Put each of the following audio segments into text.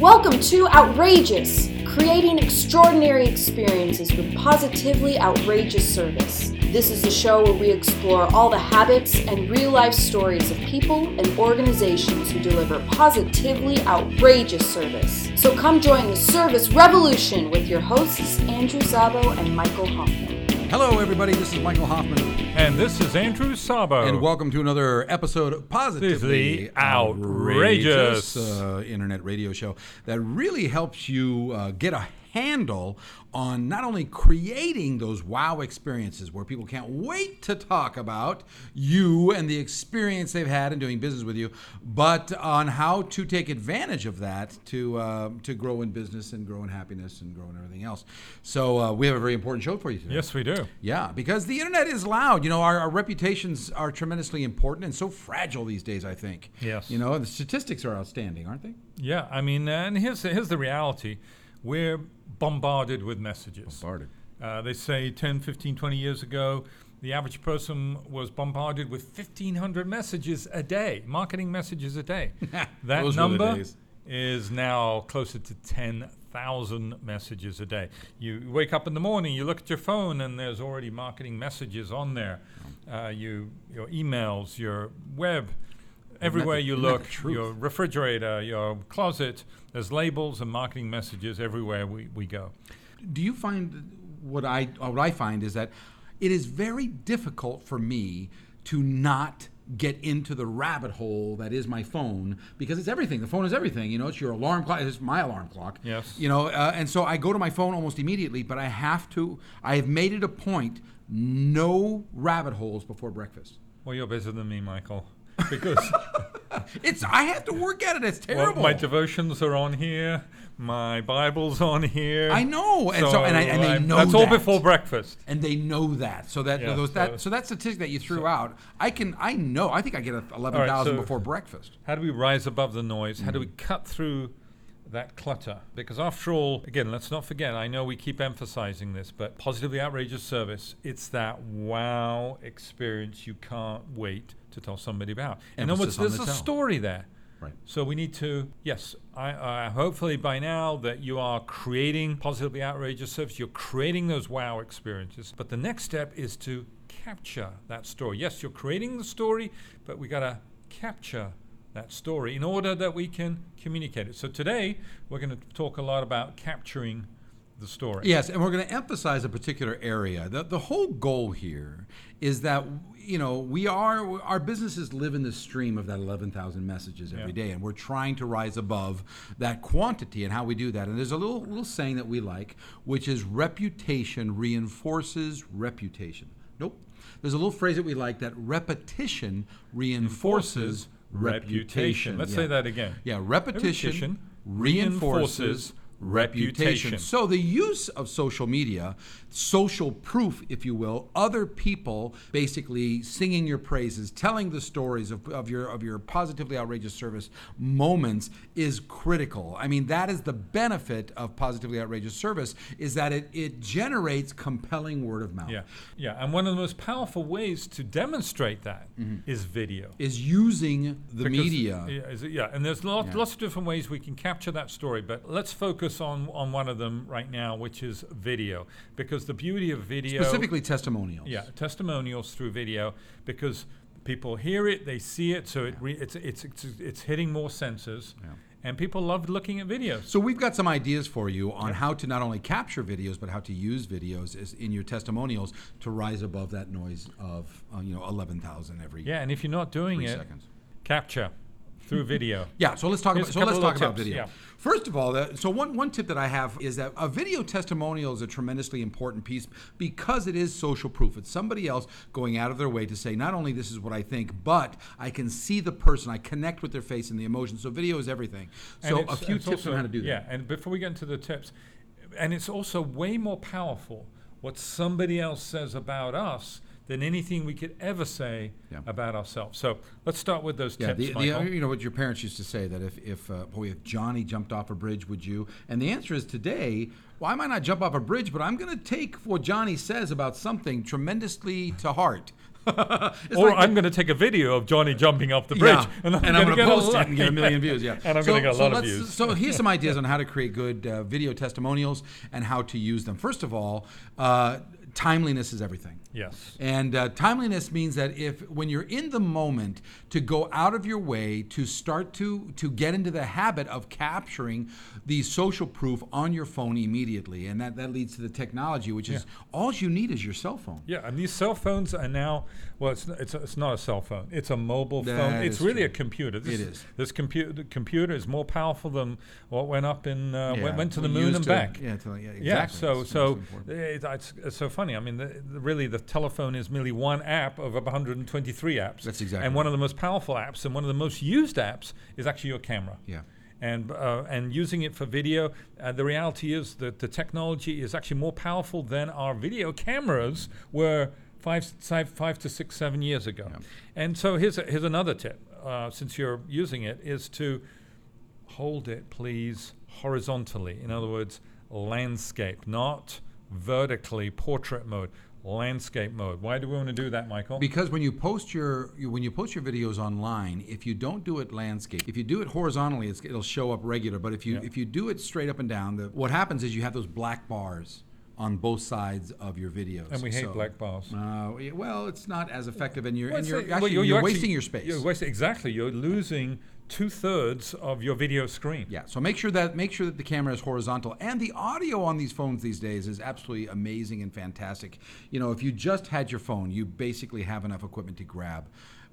Welcome to Outrageous, creating extraordinary experiences with positively outrageous service. This is the show where we explore all the habits and real life stories of people and organizations who deliver positively outrageous service. So come join the service revolution with your hosts, Andrew Zabo and Michael Hoffman. Hello, everybody. This is Michael Hoffman, And this is Andrew Sabo. and welcome to another episode of Positively Positively Outrageous. uh, internet radio show that really helps you uh, get a handle on not only creating those wow experiences where people can't wait to talk about you and the experience they've had in doing business with you, but on how to take advantage of that to uh, to grow in business and grow in happiness and grow in everything else. So uh, we have a very important show for you today. Yes, we do. Yeah, because the internet is loud. You know, our, our reputations are tremendously important and so fragile these days, I think. Yes. You know, the statistics are outstanding, aren't they? Yeah, I mean, and here's, here's the reality we're bombarded with messages. Bombarded. Uh, they say 10, 15, 20 years ago, the average person was bombarded with 1,500 messages a day, marketing messages a day. that Those were the number is now closer to 10,000 messages a day. You wake up in the morning, you look at your phone, and there's already marketing messages on there. Uh, you, your emails, your web, everywhere you look, your refrigerator, your closet, there's labels and marketing messages everywhere we, we go. Do you find what I what I find is that it is very difficult for me to not get into the rabbit hole that is my phone because it's everything. The phone is everything. You know, it's your alarm clock. It's my alarm clock. Yes. You know, uh, and so I go to my phone almost immediately, but I have to. I have made it a point no rabbit holes before breakfast. Well, you're better than me, Michael. Because It's I have to work at it. It's well, terrible. my devotions are on here, my Bible's on here. I know, and so, and, I, and they I'm- know That's all that. before breakfast. and they know that. So that Yeah, those that so- so that statistic that you threw out, I can I know. I think I get eleven All thousand right, so- before breakfast. How do we rise above the noise? How do we Mm. cut through that clutter? Because after all, again, let's not forget, I know we keep emphasizing this, but positively outrageous service, it's that wow experience you can't wait to tell somebody about. And other words, Emphasis there's the a tell. story there. Right. So we need to, yes, I, I hopefully by now that you are creating positively outrageous service, you're creating those wow experiences. But the next step is to capture that story. Yes, you're creating the story, but we got to capture that story in order that we can communicate it. So today we're going to talk a lot about capturing the story. Yes, and we're going to emphasize a particular area. The, the whole goal here is that you know we are our businesses live in the stream of that 11,000 messages every Yeah. day, and we're trying to rise above that quantity and how we do that. And there's a little little saying that we like, which is reputation reinforces reputation. Nope. There's a little phrase that we like that repetition reinforces reputation. Let's Yeah. say that again. Yeah, repetition, Repetition reinforces reinforces reputation. reputation. So the use of social media, social proof, if you will, other people basically singing your praises, telling the stories of, of your of your positively outrageous service moments is critical. I mean, that is the benefit of positively outrageous service is that it, it generates compelling word of mouth. Yeah, yeah, and one of the most powerful ways to demonstrate that is Mm-hmm. video. Is using the Because- media. Yeah, is yeah, and there's lot, Yeah. lots of different ways we can capture that story, but let's focus on, on one of them right now, which is video. Because the beauty of video. Specifically testimonials. Yeah, testimonials through video, because people hear it, they see it, so it re- it's, it's, it's, it's hitting more senses, Yeah. and people love looking at videos. So we've got some ideas for you on how to not only capture videos but how to use videos as in your testimonials to rise above that noise of uh, you know 11,000 every yeah, and if you're not doing it, seconds. capture through video. Yeah, so let's talk Here's about so let's talk little about video. yeah. First of all, the, so one one tip that I have is that a video testimonial is a tremendously important piece because it is social proof. It's somebody else going out of their way to say not only this is what I think, but I can see the person, I connect with their face and the emotion. So video is everything. So a few tips on how to do that. Yeah, and before we get into the tips, and it's also way more powerful what somebody else says about us than anything we could ever say Yeah. about ourselves. So let's start with those Yeah, tips, the, the, Michael. you know what your parents used to say that if if uh, boy if Johnny jumped off a bridge, would you? And the answer is today. Well, I might not jump off a bridge, but I'm going to take what Johnny says about something tremendously to heart. Or like I'm going to take a video of Johnny jumping off the bridge, Yeah, and I'm, going I'm to going to get post it and get a million views. Yeah, and I'm so, going to get a so lot of views. So here's some ideas on how to create good uh, video testimonials and how to use them. First of all, uh, timeliness is everything. Yes. And uh, timeliness means that if when you're in the moment to go out of your way to start to to get into the habit of capturing the social proof on your phone immediately, and that that leads to the technology, which is all you need is your cell phone. Yeah, and these cell phones are now well, it's it's, it's not a cell phone; it's a mobile phone. It's really true. a computer. This It is. This computer computer is more powerful than what went up in uh, Yeah, went, went to the moon and to- back. Yeah, to, yeah, exactly. Yeah, so It's so it, it's, it's so funny. I mean, the, the, really, the telephone is merely one app of about 123 apps. That's exactly And one of the most powerful apps and one of the most used apps is actually your camera. Yeah. And uh, and using it for video, uh, the reality is that the technology is actually more powerful than our video cameras were five, five, five to six, seven years ago. And so here's a, here's another tip. Uh, since you're using it, is to hold it, please, horizontally. In other words, landscape, not vertically portrait mode, landscape mode. Why do we want to do that, Michael? Because when you post your you- when you post your videos online, if you don't do it landscape, if you do it horizontally, it's, it'll show up regular. But if you Yeah. if you do it straight up and down, the, what happens is you have those black bars on both sides of your videos. and we hate So- black bars. Uh, well, it's not as effective, and you're Well, and you're, actually, well, you're, you're wasting actually- your space. You're wasting, exactly. You're losing two thirds of your video screen. Yeah, so make sure that make sure that the camera is horizontal, and the audio on these phones these days is absolutely amazing and fantastic. You know, if you just had your phone, you basically have enough equipment to grab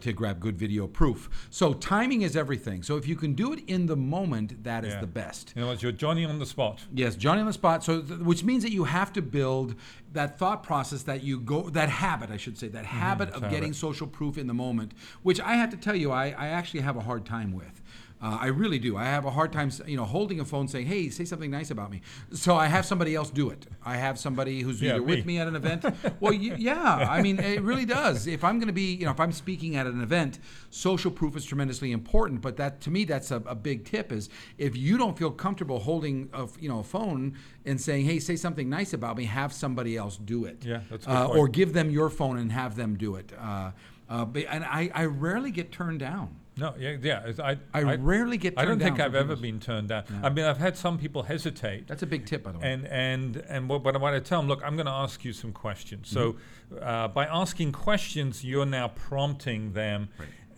to grab good video proof. So timing is everything. So if you can do it in the moment, that is Yeah. the best. In other words, you're Johnny on the spot. Yes, Johnny on the spot. So, th- which means that you have to build that thought process that you go, that habit, I should say, that mm-hmm. habit of habit. getting social proof in the moment. Which I have to tell you, I, I actually have a hard time with. Uh, I really do. I have a hard time, you know, holding a phone saying, "Hey, say something nice about me." So I have somebody else do it. I have somebody who's Yeah, either with me. me at an event. well, y- yeah. I mean, it really does. If I'm going to be, you know, if I'm speaking at an event, social proof is tremendously important. But that, to me, that's a, a big tip. Is if you don't feel comfortable holding, a, you know, a phone and saying, "Hey, say something nice about me," have somebody else do it. Yeah, that's uh. Or give them your phone and have them do it. Uh, uh, but, and I, I rarely get turned down. No, yeah, yeah. it's- I, I rarely get I don't turned think down I've for ever videos. been turned down. I mean, I've had some people hesitate. That's a big tip, by the way. And and and what, what I want to tell them, look, I'm going to ask you some questions. So, Mm-hmm. uh, by asking questions, you're now prompting them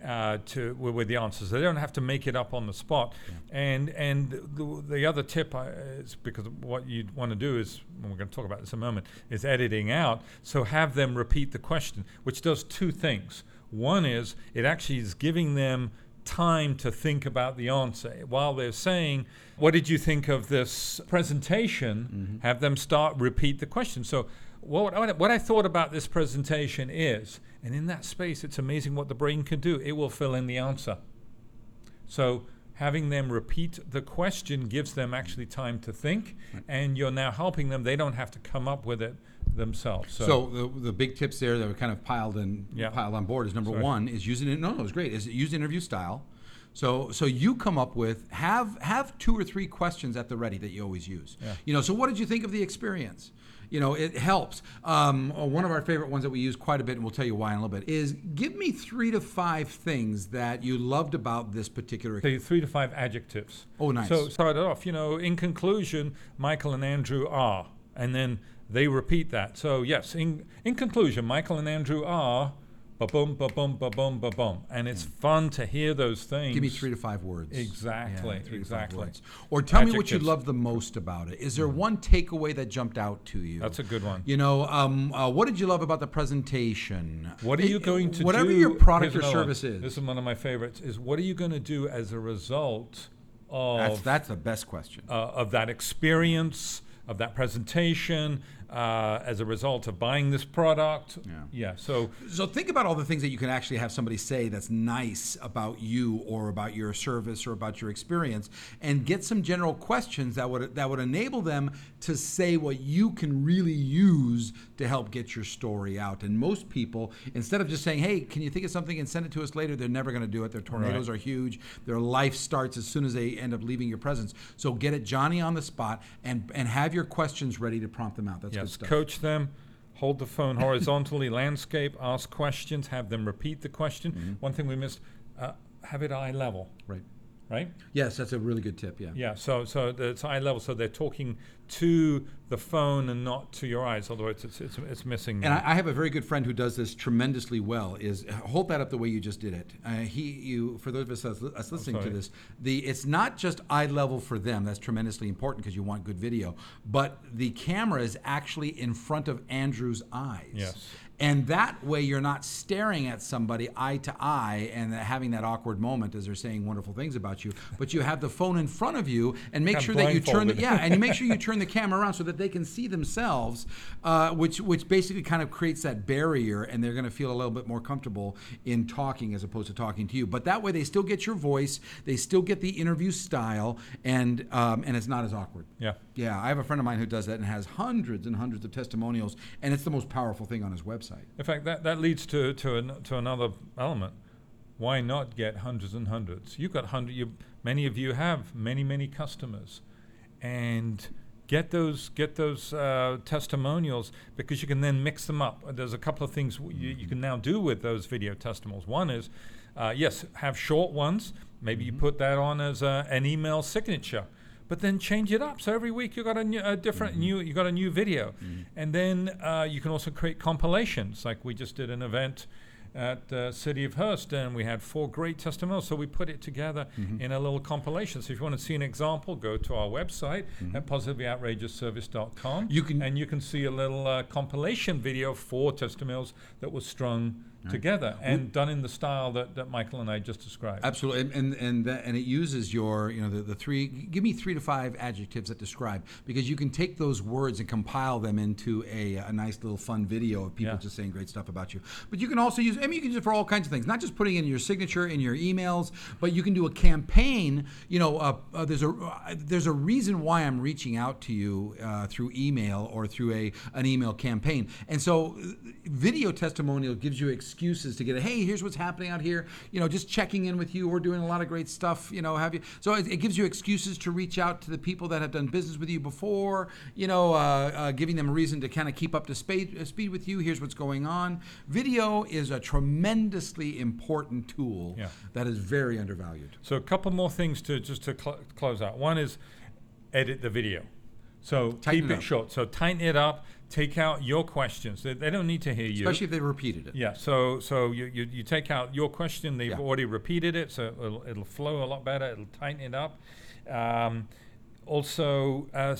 uh, to with, with the answers. They don't have to make it up on the spot. And and the, the other tip I, is because what you want to do is, and we're going to talk about this in a moment, is editing out. So have them repeat the question, which does two things. One is it actually is giving them time to think about the answer. While they're saying what did you think of this presentation? Mm-hmm. Have them start repeat the question. So what, what I- what i thought about this presentation is and in that space it's amazing what the brain can do. It will fill in the answer. So having them repeat the question gives them actually time to think and you're now helping them. They don't have to come up with it themselves so, So the, the big tips there that were kind of piled in Yeah. piled on board is number Sorry. one is using it. No, no, it's great. Is use interview style. So so you come up with have have two or three questions at the ready that you always use. Yeah. You know. So what did you think of the experience? You know, it helps. Um, uh, one of our favorite ones that we use quite a bit, and we'll tell you why in a little bit, is give me three to five things that you loved about this particular. Say three to five adjectives. Oh, nice. So start it off. You know, in conclusion, Michael and Andrew are, and then they repeat that. So yes, in in conclusion, Michael and Andrew are, ba boom, ba boom, ba boom, ba boom, and it's fun to hear those things. Give me three to five words. Exactly, three to five exactly. words. Or tell me what you love the most about it. Is there one takeaway that jumped out to you? That's a good one. You know, um, uh, what did you love about the presentation? What are you It- going to whatever do? Whatever your product or one. service is? This is one of my favorites. Is what are you going to do as a result of That's that's the best question. uh, of that experience, of that presentation, uh, as a result of buying this product. Yeah. Yeah. So So think about all the things that you can actually have somebody say that's nice about you or about your service or about your experience, and get some general questions that would that would enable them to say what you can really use to help get your story out. And most people, instead of just saying, "Hey, can you think of something and send it to us later?" they're never going to do it. Their tornadoes are huge. Their life starts as soon as they end up leaving your presence. So get it Johnny on the spot and and have your questions ready to prompt them out. That's good yes, coach them, hold the phone horizontally, landscape, ask questions, have them repeat the question. Mm-hmm. One thing we missed, uh, have it eye level, Right. Right? Yes, that's a really good tip. Yeah. Yeah, so so it's eye level, so they're talking to the phone and not to your eyes. Although it's it's, it's missing. And I, I have a very good friend who does this tremendously well. Is hold that up the way you just did it. Uh, he, you, for those of us, us, us listening to this, the it's not just eye level for them. That's tremendously important because you want good video. But the camera is actually in front of Andrew's eyes. Yes. And that way, you're not staring at somebody eye to eye and having that awkward moment as they're saying wonderful things about you. But you have the phone in front of you, and make I'm sure that you turn the yeah, and you make sure you turn the camera around so that they can see themselves, uh, which which basically kind of creates that barrier, and they're going to feel a little bit more comfortable in talking as opposed to talking to you. But that way, they still get your voice, they still get the interview style, and um, and it's not as awkward. yeah. Yeah, I have a friend of mine who does that and has hundreds and hundreds of testimonials, and it's the most powerful thing on his website. In fact, that, that leads to to, an, to another element. Why not get hundreds and hundreds? You've got hundred. You, many of you have many many customers, and get those get those uh, testimonials because you can then mix them up. There's a couple of things w- you, you can now do with those video testimonials. One is, uh, yes, have short ones. Maybe you put that on as a, an email signature. But then change it up. So every week you got a, new, a different new, you got a new video, and then uh, you can also create compilations. Like we just did an event at uh, City of Hurst, and we had four great testimonials. So we put it together in a little compilation. So if you want to see an example, go to our website at positivelyoutrageousservice.com. You can- and you can see a little uh, compilation video for testimonials that was strung together and done in the style that, that Michael and I just described. Absolutely, and and and, that, and it uses your you know the, the three. Give me three to five adjectives that describe because you can take those words and compile them into a, a nice little fun video of people Yeah. just saying great stuff about you. But you can also use. I mean, you can use it for all kinds of things. Not just putting in your signature in your emails, but you can do a campaign. You know, uh, uh, there's a uh, there's a reason why I'm reaching out to you uh, through email or through a an email campaign, and so uh, video testimonial gives you excuses to get a hey, here's what's happening out here. You know, just checking in with you. We're doing a lot of great stuff. You know, have you? So it, it gives you excuses to reach out to the people that have done business with you before. You know, uh, uh, giving them a reason to kind of keep up to speed, uh, speed with you. Here's what's going on. Video is a tremendously important tool Yeah. that is very undervalued. So a couple more things to just to cl- close out. One is edit the video. So Tighten keep it it, short. So tighten it up. Take out your questions. They, they don't need to hear you. Especially if they repeated it. yeah. So so you, you, you take out your question. They've Yeah. already repeated it, so it'll, it'll flow a lot better. It'll tighten it up. Um, also, uh,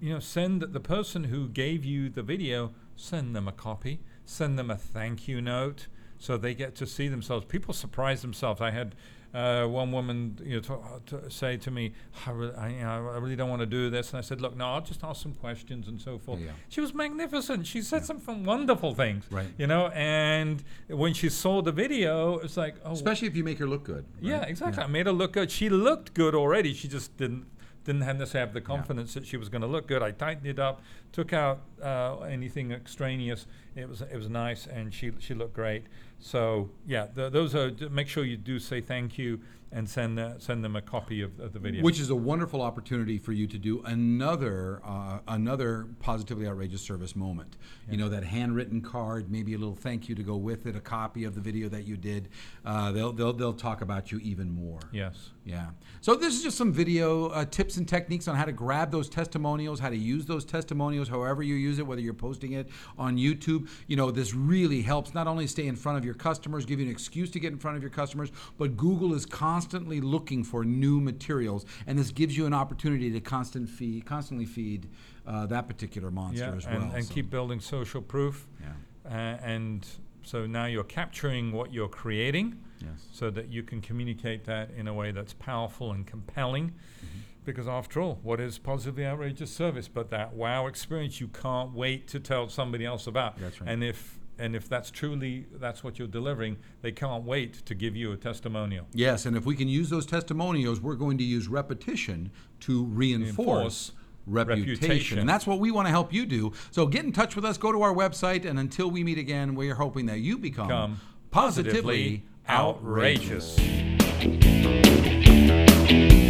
you know, send the person who gave you the video. Send them a copy. Send them a thank you note so they get to see themselves. People surprise themselves. I had uh, one woman you know, to, to say to me, I, re- I, you know, I really don't want to do this. And I said, Look, no, I'll just ask some questions and so forth. Yeah. She was magnificent. She said some wonderful things. Right. You know, and when she saw the video, it's like, oh, Especially if you make her look good. yeah, right? exactly. I made her look good. She looked good already. She just didn't didn't have necessarily have the confidence that she was going to look good. I tightened it up, took out uh, anything extraneous. It was it was nice, and she she looked great. So yeah, th those are. Make sure you do say thank you and send uh, send them a copy of, of the video. Which is a wonderful opportunity for you to do another uh, another positively outrageous service moment. You know that handwritten card, maybe a little thank you to go with it, a copy of the video that you did. Uh, they'll they'll they'll talk about you even more. yes. Yeah. So this is just some video uh, tips and techniques on how to grab those testimonials, how to use those testimonials, however you use it, whether you're posting it on YouTube. You know, this really helps not only stay in front of your customers, give you an excuse to get in front of your customers, but Google is constantly looking for new materials, and this gives you an opportunity to constant feed, constantly feed uh, that particular monster Yeah, as and, well. and So, keep building social proof. Yeah. Uh, and so now you're capturing what you're creating. Yes. so that you can communicate that in a way that's powerful and compelling. Mm-hmm. Because after all, what is positively outrageous service but that wow experience you can't wait to tell somebody else about? That's right. And if and if that's truly that's what you're delivering, they can't wait to give you a testimonial. Yes, and if we can use those testimonials, we're going to use repetition to reinforce. Reinforce Reputation. reputation. And that's what we want to help you do. So get in touch with us, go to our website, and until we meet again, we are hoping that you become, Become positively, positively outrageous. outrageous.